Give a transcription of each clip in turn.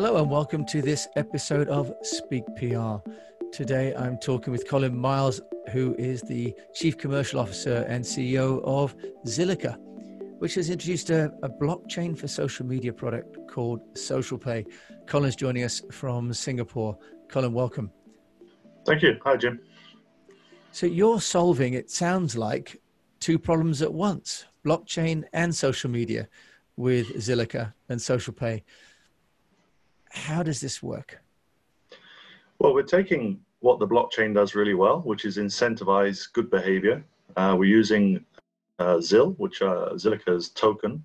Hello and welcome to this episode of Speak PR. Today I'm talking with Colin Miles, who is the Chief Commercial Officer and CEO of Zilliqa, which has introduced a, a blockchain for social media product called SocialPay. Colin's joining us from Singapore. Colin, welcome. Thank you. Hi, Jim. So you're solving, it sounds like, two problems at once blockchain and social media with Zilliqa and SocialPay. How does this work? Well, we're taking what the blockchain does really well, which is incentivize good behavior. Uh, we're using uh, ZIL, which uh, Zilliqa's token,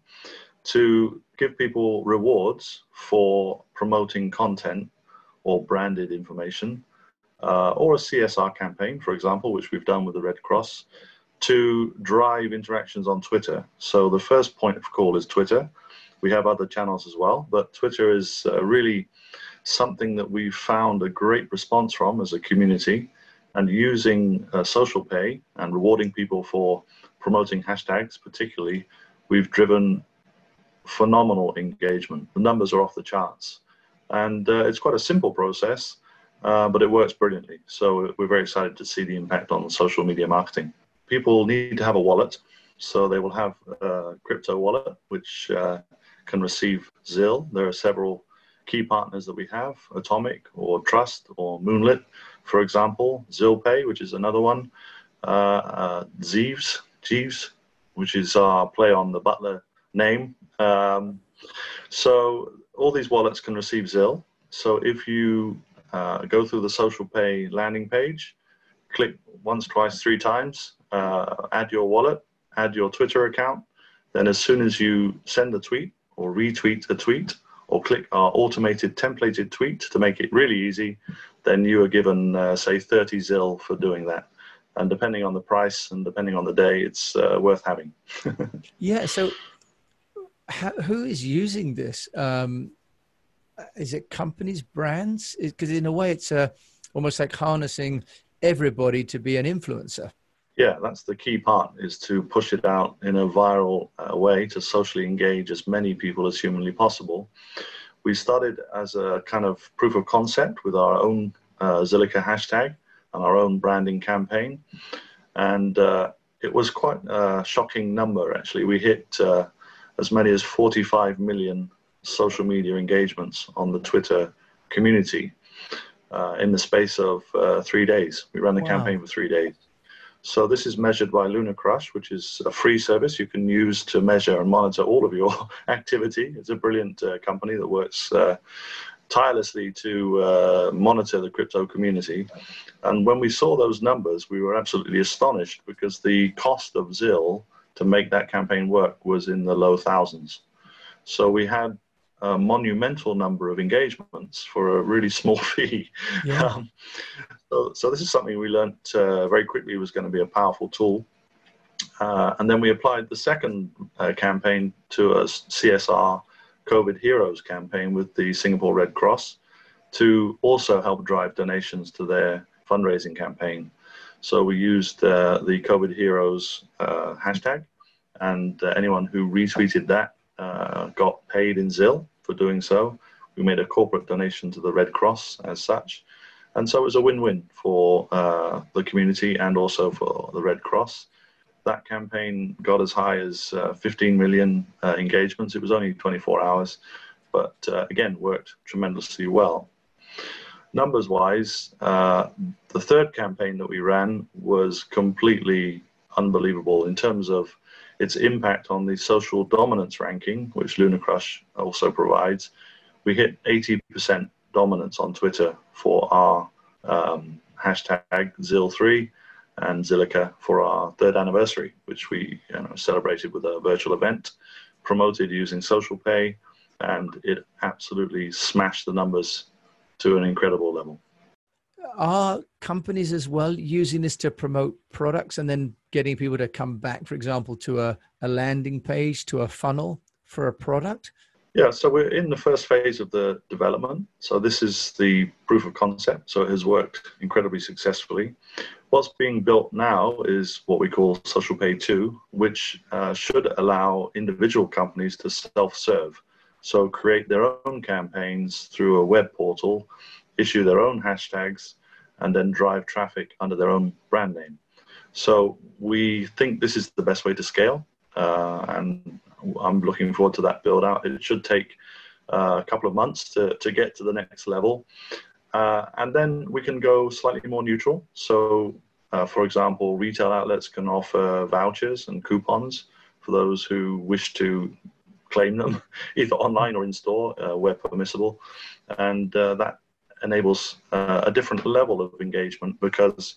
to give people rewards for promoting content or branded information, uh, or a CSR campaign, for example, which we've done with the Red Cross, to drive interactions on Twitter. So the first point of call is Twitter. We have other channels as well, but Twitter is uh, really something that we've found a great response from as a community. And using uh, SocialPay and rewarding people for promoting hashtags, particularly, we've driven phenomenal engagement. The numbers are off the charts. And uh, it's quite a simple process, uh, but it works brilliantly. So we're very excited to see the impact on social media marketing. People need to have a wallet, so they will have a crypto wallet, which uh, can receive ZIL. There are several key partners that we have, Atomic or Trust or Moonlet, for example, ZilPay, which is another one, uh, uh, Zeeves, which is our play on the Butler name. Um, so all these wallets can receive ZIL. So if you uh, go through the social pay landing page, click once, twice, three times, uh, add your wallet, add your Twitter account, then as soon as you send the tweet, or retweet a tweet or click our automated templated tweet to make it really easy, then you are given, uh, say, 30 ZIL for doing that. And depending on the price and depending on the day, it's uh, worth having. yeah. So, how, who is using this? Um, is it companies, brands? Because in a way, it's uh, almost like harnessing everybody to be an influencer yeah, that's the key part is to push it out in a viral uh, way to socially engage as many people as humanly possible. We started as a kind of proof of concept with our own uh, Zilliqa hashtag and our own branding campaign. And uh, it was quite a shocking number, actually. We hit uh, as many as 45 million social media engagements on the Twitter community uh, in the space of uh, three days. We ran the wow. campaign for three days. So this is measured by LunarCrush, which is a free service you can use to measure and monitor all of your activity. It's a brilliant uh, company that works uh, tirelessly to uh, monitor the crypto community. And when we saw those numbers, we were absolutely astonished because the cost of ZIL to make that campaign work was in the low thousands. So we had a monumental number of engagements for a really small fee. Yeah. Um, so, so, this is something we learned uh, very quickly was going to be a powerful tool. Uh, and then we applied the second uh, campaign to a CSR COVID Heroes campaign with the Singapore Red Cross to also help drive donations to their fundraising campaign. So we used uh, the COVID Heroes uh, hashtag, and uh, anyone who retweeted that got paid in ZIL for doing so. We made a corporate donation to the Red Cross as such. And so it was a win win for uh, the community and also for the Red Cross. That campaign got as high as uh, 15 million uh, engagements. It was only 24 hours, but uh, again, worked tremendously well. Numbers wise, uh, the third campaign that we ran was completely unbelievable in terms of its impact on the social dominance ranking, which LunarCrush also provides, we hit 80% dominance on Twitter for our um, hashtag ZIL3 and Zilliqa for our third anniversary, which we you know, celebrated with a virtual event, promoted using SocialPay, and it absolutely smashed the numbers to an incredible level. Are companies as well using this to promote products and then getting people to come back, for example, to a, a landing page, to a funnel for a product? Yeah, so we're in the first phase of the development. So this is the proof of concept. So it has worked incredibly successfully. What's being built now is what we call Social Pay 2, which uh, should allow individual companies to self serve So create their own campaigns through a web portal, issue their own hashtags, and then drive traffic under their own brand name. So we think this is the best way to scale, uh, and I'm looking forward to that build out. It should take uh, a couple of months to, to get to the next level. Uh, and then we can go slightly more neutral. So, uh, for example, retail outlets can offer vouchers and coupons for those who wish to claim them, either online or in store, uh, where permissible. And uh, that enables a different level of engagement because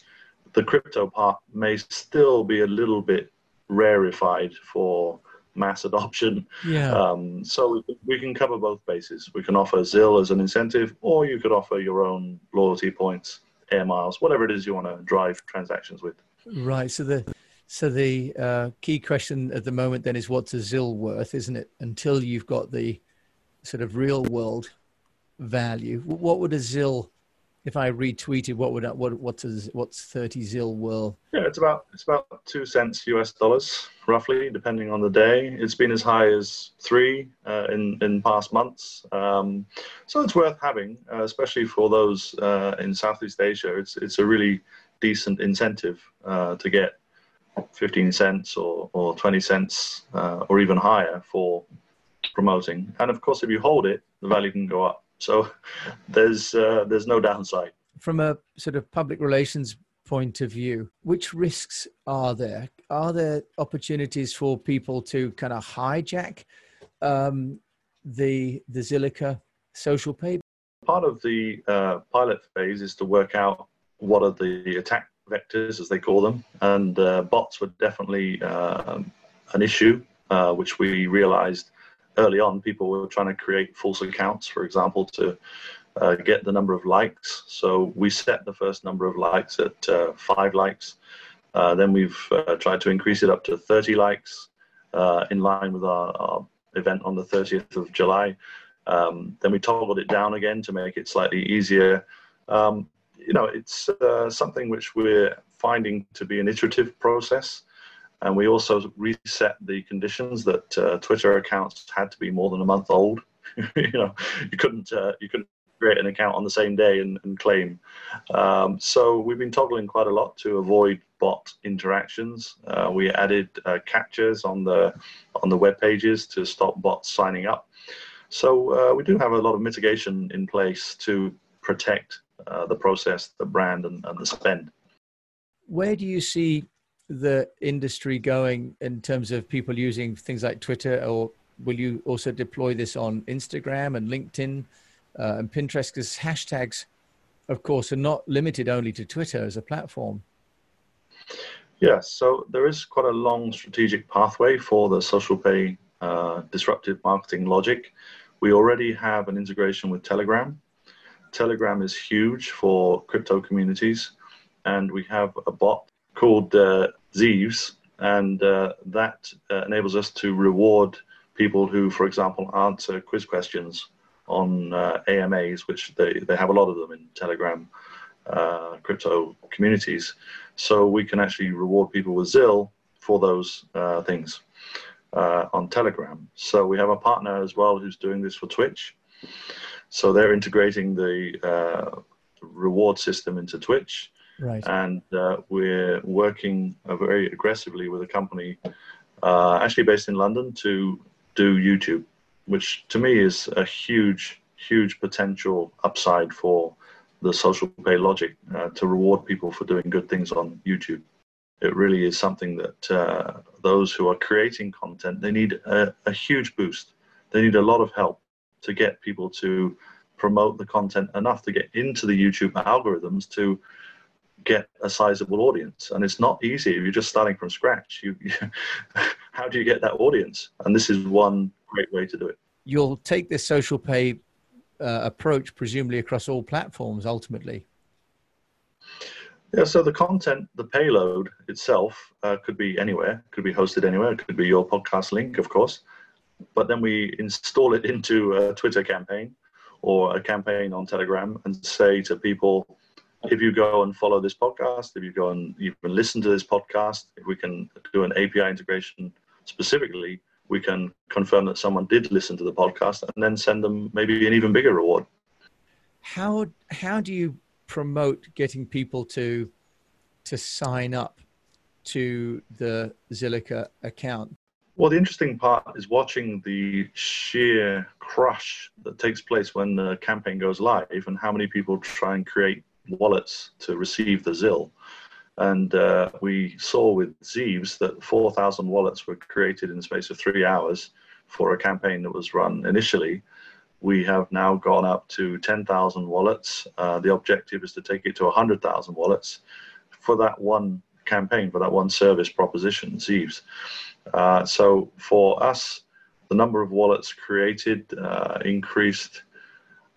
the crypto part may still be a little bit rarefied for mass adoption. Yeah. Um, so we can cover both bases. We can offer ZIL as an incentive, or you could offer your own loyalty points, air miles, whatever it is you want to drive transactions with. Right. So the so the uh, key question at the moment then is what's a ZIL worth, isn't it? Until you've got the sort of real world value, what would a ZIL if I retweeted, what would what what's a, what's thirty zil world? Yeah, it's about it's about two cents US dollars roughly, depending on the day. It's been as high as three uh, in in past months, um, so it's worth having, uh, especially for those uh, in Southeast Asia. It's it's a really decent incentive uh, to get fifteen cents or or twenty cents uh, or even higher for promoting. And of course, if you hold it, the value can go up. So there's uh, there's no downside. From a sort of public relations point of view, which risks are there? Are there opportunities for people to kind of hijack um, the the Zilliqa social pay? Part of the uh, pilot phase is to work out what are the attack vectors, as they call them, and uh, bots were definitely uh, an issue, uh, which we realized early on, people were trying to create false accounts, for example, to uh, get the number of likes. So we set the first number of likes at uh, five likes. Uh, then we've uh, tried to increase it up to 30 likes uh, in line with our, our, event on the 30th of July. Um, then we toggled it down again to make it slightly easier. Um, you know, it's uh, something which we're finding to be an iterative process. And we also reset the conditions that uh, Twitter accounts had to be more than a month old. you know, you couldn't uh, you couldn't create an account on the same day and, and claim. Um, so we've been toggling quite a lot to avoid bot interactions. Uh, we added uh, captchas on the on the web pages to stop bots signing up. So uh, we do have a lot of mitigation in place to protect uh, the process, the brand, and, and the spend. Where do you see the industry going in terms of people using things like Twitter, or will you also deploy this on Instagram and LinkedIn uh, and Pinterest? Because hashtags, of course, are not limited only to Twitter as a platform. Yes, so there is quite a long strategic pathway for the social pay uh, disruptive marketing logic. We already have an integration with Telegram. Telegram is huge for crypto communities, and we have a bot called uh, Zeeves, and uh, that uh, enables us to reward people who, for example, answer quiz questions on uh, AMAs, which they, they have a lot of them in Telegram uh, crypto communities. So we can actually reward people with ZIL for those things on Telegram. So we have a partner as well who's doing this for Twitch. So they're integrating the reward system into Twitch Right. And uh, we're working uh, very aggressively with a company uh, actually based in London to do YouTube, which to me is a huge, huge potential upside for the social pay logic uh, to reward people for doing good things on YouTube. It really is something that uh, those who are creating content they need a, a huge boost. They need a lot of help to get people to promote the content enough to get into the YouTube algorithms to get a sizable audience. And it's not easy if you're just starting from scratch. You, you, how do you get that audience? And this is one great way to do it. You'll take this social pay uh, approach presumably across all platforms ultimately. Yeah so the content the payload itself uh, could be anywhere. Could be hosted anywhere. It could be your podcast link of course. But then we install it into a twitter campaign or a campaign on telegram and say to people if you go and follow this podcast, if you go and even listen to this podcast, if we can do an API integration specifically we can confirm that someone did listen to the podcast and then send them maybe an even bigger reward. How how do you promote getting people to to sign up to the Zilliqa account? Well, the interesting part is watching the sheer crush that takes place when the campaign goes live and how many people try and create wallets to receive the ZIL. And uh, we saw with Zeeves that 4,000 wallets were created in the space of three hours for a campaign that was run initially. We have now gone up to 10,000 wallets. Uh, the objective is to take it to 100,000 wallets for that one campaign, for that one service proposition, Zeeves. Uh, so for us, the number of wallets created uh, increased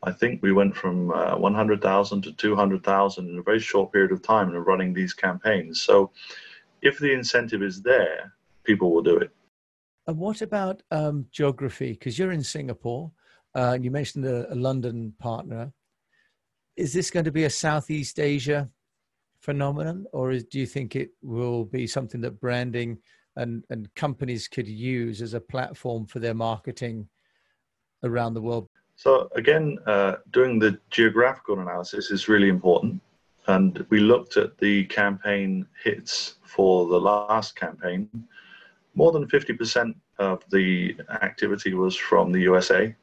I think we went from uh, 100,000 to 200,000 in a very short period of time in running these campaigns. So if the incentive is there, people will do it. And what about um, geography? Because you're in Singapore, uh, and you mentioned a, a, London partner. Is this going to be a Southeast Asia phenomenon, or is, do you think it will be something that branding and, and companies could use as a platform for their marketing around the world? So again, uh, doing the geographical analysis is really important. And we looked at the campaign hits for the last campaign. More than 50% of the activity was from the USA.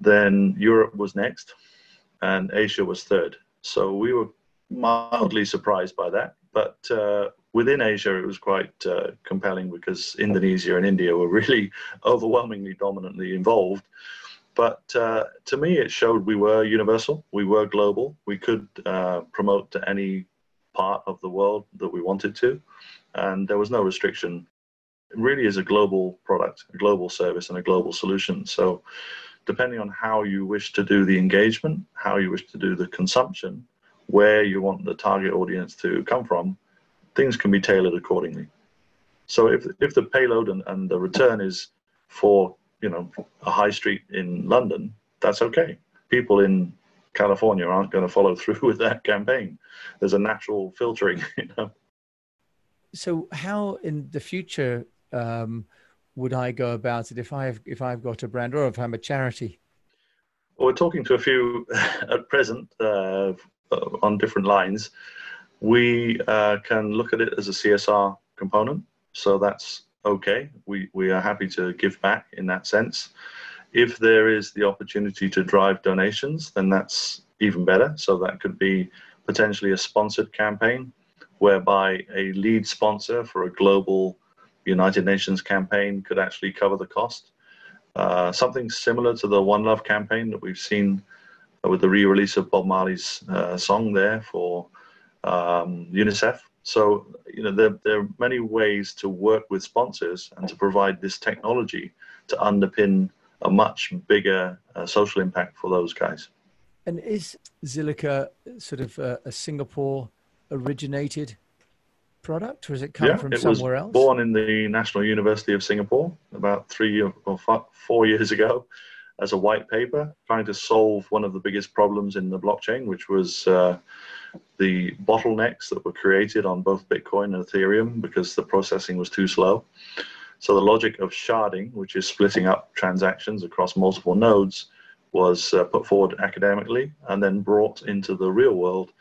Then Europe was next, and Asia was third. So we were mildly surprised by that. But uh, within Asia, it was quite uh, compelling because Indonesia and India were really overwhelmingly dominantly involved. But uh, to me, it showed we were universal, we were global, we could uh, promote to any part of the world that we wanted to, and there was no restriction. It really is a global product, a global service, and a global solution. So, depending on how you wish to do the engagement, how you wish to do the consumption, where you want the target audience to come from, things can be tailored accordingly. So, if, if the payload and, and the return is for you know a high street in London, that's okay. People in California aren't going to follow through with that campaign. There's a natural filtering, you know. So, how in the future um, would I go about it if I've if I've got a brand or if I'm a charity? Well, we're talking to a few at present uh, on different lines. We uh, can look at it as a CSR component. So that's okay. We, we are happy to give back in that sense. If there is the opportunity to drive donations, then that's even better. So that could be potentially a sponsored campaign whereby a lead sponsor for a global United Nations campaign could actually cover the cost. Uh, something similar to the One Love campaign that we've seen with the re-release of Bob Marley's uh, song there for um, UNICEF. So, you know, there, there are many ways to work with sponsors and to provide this technology to underpin a much bigger uh, social impact for those guys. And is Zilliqa sort of a, a Singapore originated product, or has it come yeah, from it somewhere was else? Born in the National University of Singapore about three or four years ago as a white paper, trying to solve one of the biggest problems in the blockchain, which was uh, the bottlenecks that were created on both Bitcoin and Ethereum because the processing was too slow. So the logic of sharding, which is splitting up transactions across multiple nodes, was uh, put forward academically and then brought into the real world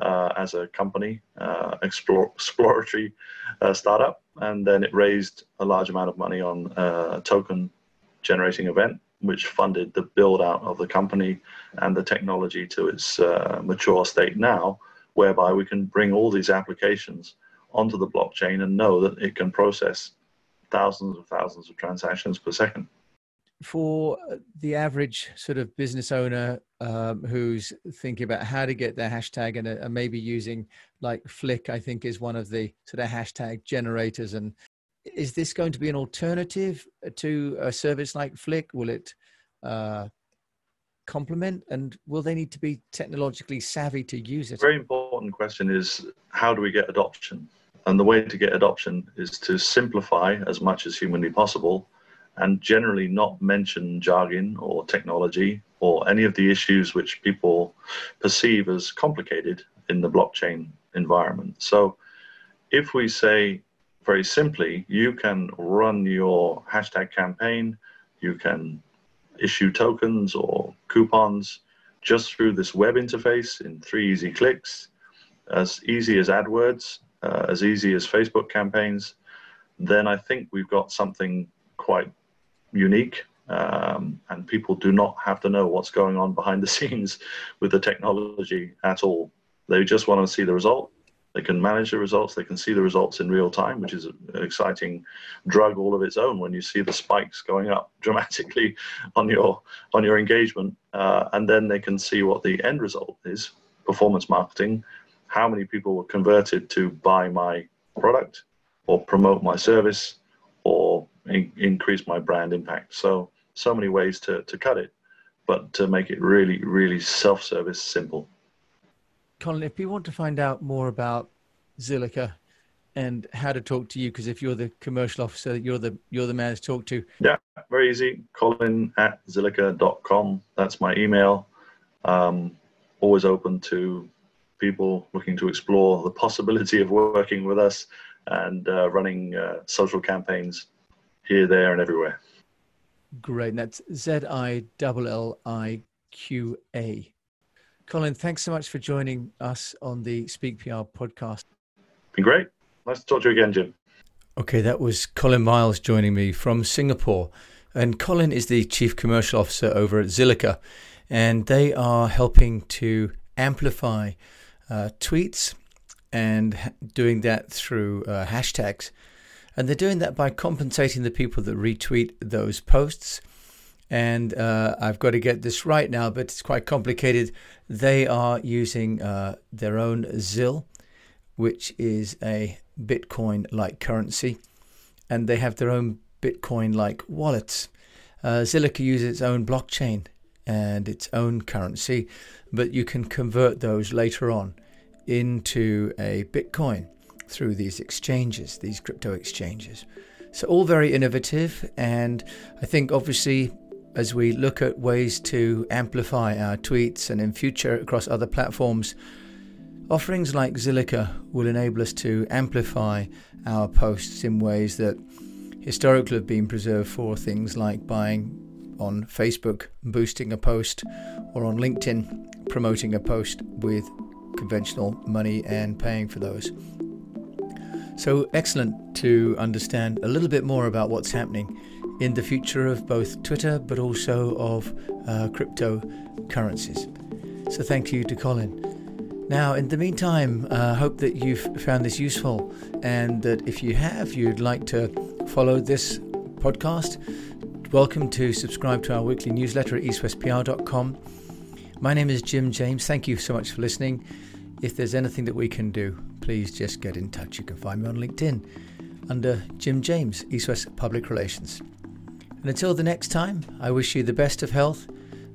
uh, as a company, uh, explore, exploratory uh, startup. And then it raised a large amount of money on uh, a token generating event, which funded the build out of the company and the technology to its uh, mature state now, whereby we can bring all these applications onto the blockchain and know that it can process thousands of thousands of transactions per second. For the average sort of business owner um, who's thinking about how to get their hashtag and, maybe using like Flick, I think is one of the sort of hashtag generators. And is this going to be an alternative to a service like Flick? Will it uh, complement and will they need to be technologically savvy to use it? Very important question is how do we get adoption? And the way to get adoption is to simplify as much as humanly possible and generally not mention jargon or technology or any of the issues which people perceive as complicated in the blockchain environment. So if we say very simply, you can run your hashtag campaign, you can issue tokens or coupons just through this web interface in three easy clicks, as easy as AdWords, uh, as easy as Facebook campaigns, then I think we've got something quite unique. Um, and people do not have to know what's going on behind the scenes with the technology at all. They just want to see the result. They can manage the results. They can see the results in real time, which is an exciting drug all of its own. When you see the spikes going up dramatically on your on your engagement, uh, and then they can see what the end result is: performance marketing. How many people were converted to buy my product, or promote my service, or in- increase my brand impact? So so many ways to to cut it, but to make it really really self-service simple. Colin, if people want to find out more about Zilliqa and how to talk to you, because if you're the commercial officer, you're the you're the man to talk to. Yeah, very easy. Colin at zilliqa.com. That's my email. Um, always open to people looking to explore the possibility of working with us and uh, running uh, social campaigns here, there, and everywhere. Great. And that's Z I L L I Q A. Colin, thanks so much for joining us on the Speak PR podcast. Been great. Nice to talk to you again, Jim. Okay, that was Colin Miles joining me from Singapore. And Colin is the Chief Commercial Officer over at Zilliqa, and they are helping to amplify uh, tweets and doing that through uh, hashtags. And they're doing that by compensating the people that retweet those posts and uh, I've got to get this right now, but it's quite complicated. They are using uh, their own ZIL, which is a Bitcoin like currency, and they have their own Bitcoin like wallets. Uh, uses its own blockchain and its own currency, but you can convert those later on into a Bitcoin through these exchanges, these crypto exchanges. So, all very innovative, and I think obviously as we look at ways to amplify our tweets and in future across other platforms, offerings like Zilliqa will enable us to amplify our posts in ways that historically have been preserved for things like buying on Facebook, boosting a post, or on LinkedIn, promoting a post with conventional money and paying for those. So excellent to understand a little bit more about what's happening in the future of both Twitter but also of uh, cryptocurrencies. So thank you to Colin. Now, in the meantime, I uh, hope that you've found this useful and that if you have, you'd like to follow this podcast. Welcome to subscribe to our weekly newsletter at eastwestpr.com. My name is Jim James. Thank you so much for listening. If there's anything that we can do, please just get in touch. You can find me on LinkedIn under Jim James, East West Public Relations. And until the next time, I wish you the best of health,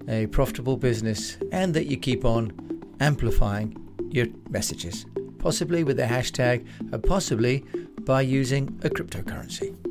a profitable business, and that you keep on amplifying your messages, possibly with a hashtag, and possibly by using a cryptocurrency.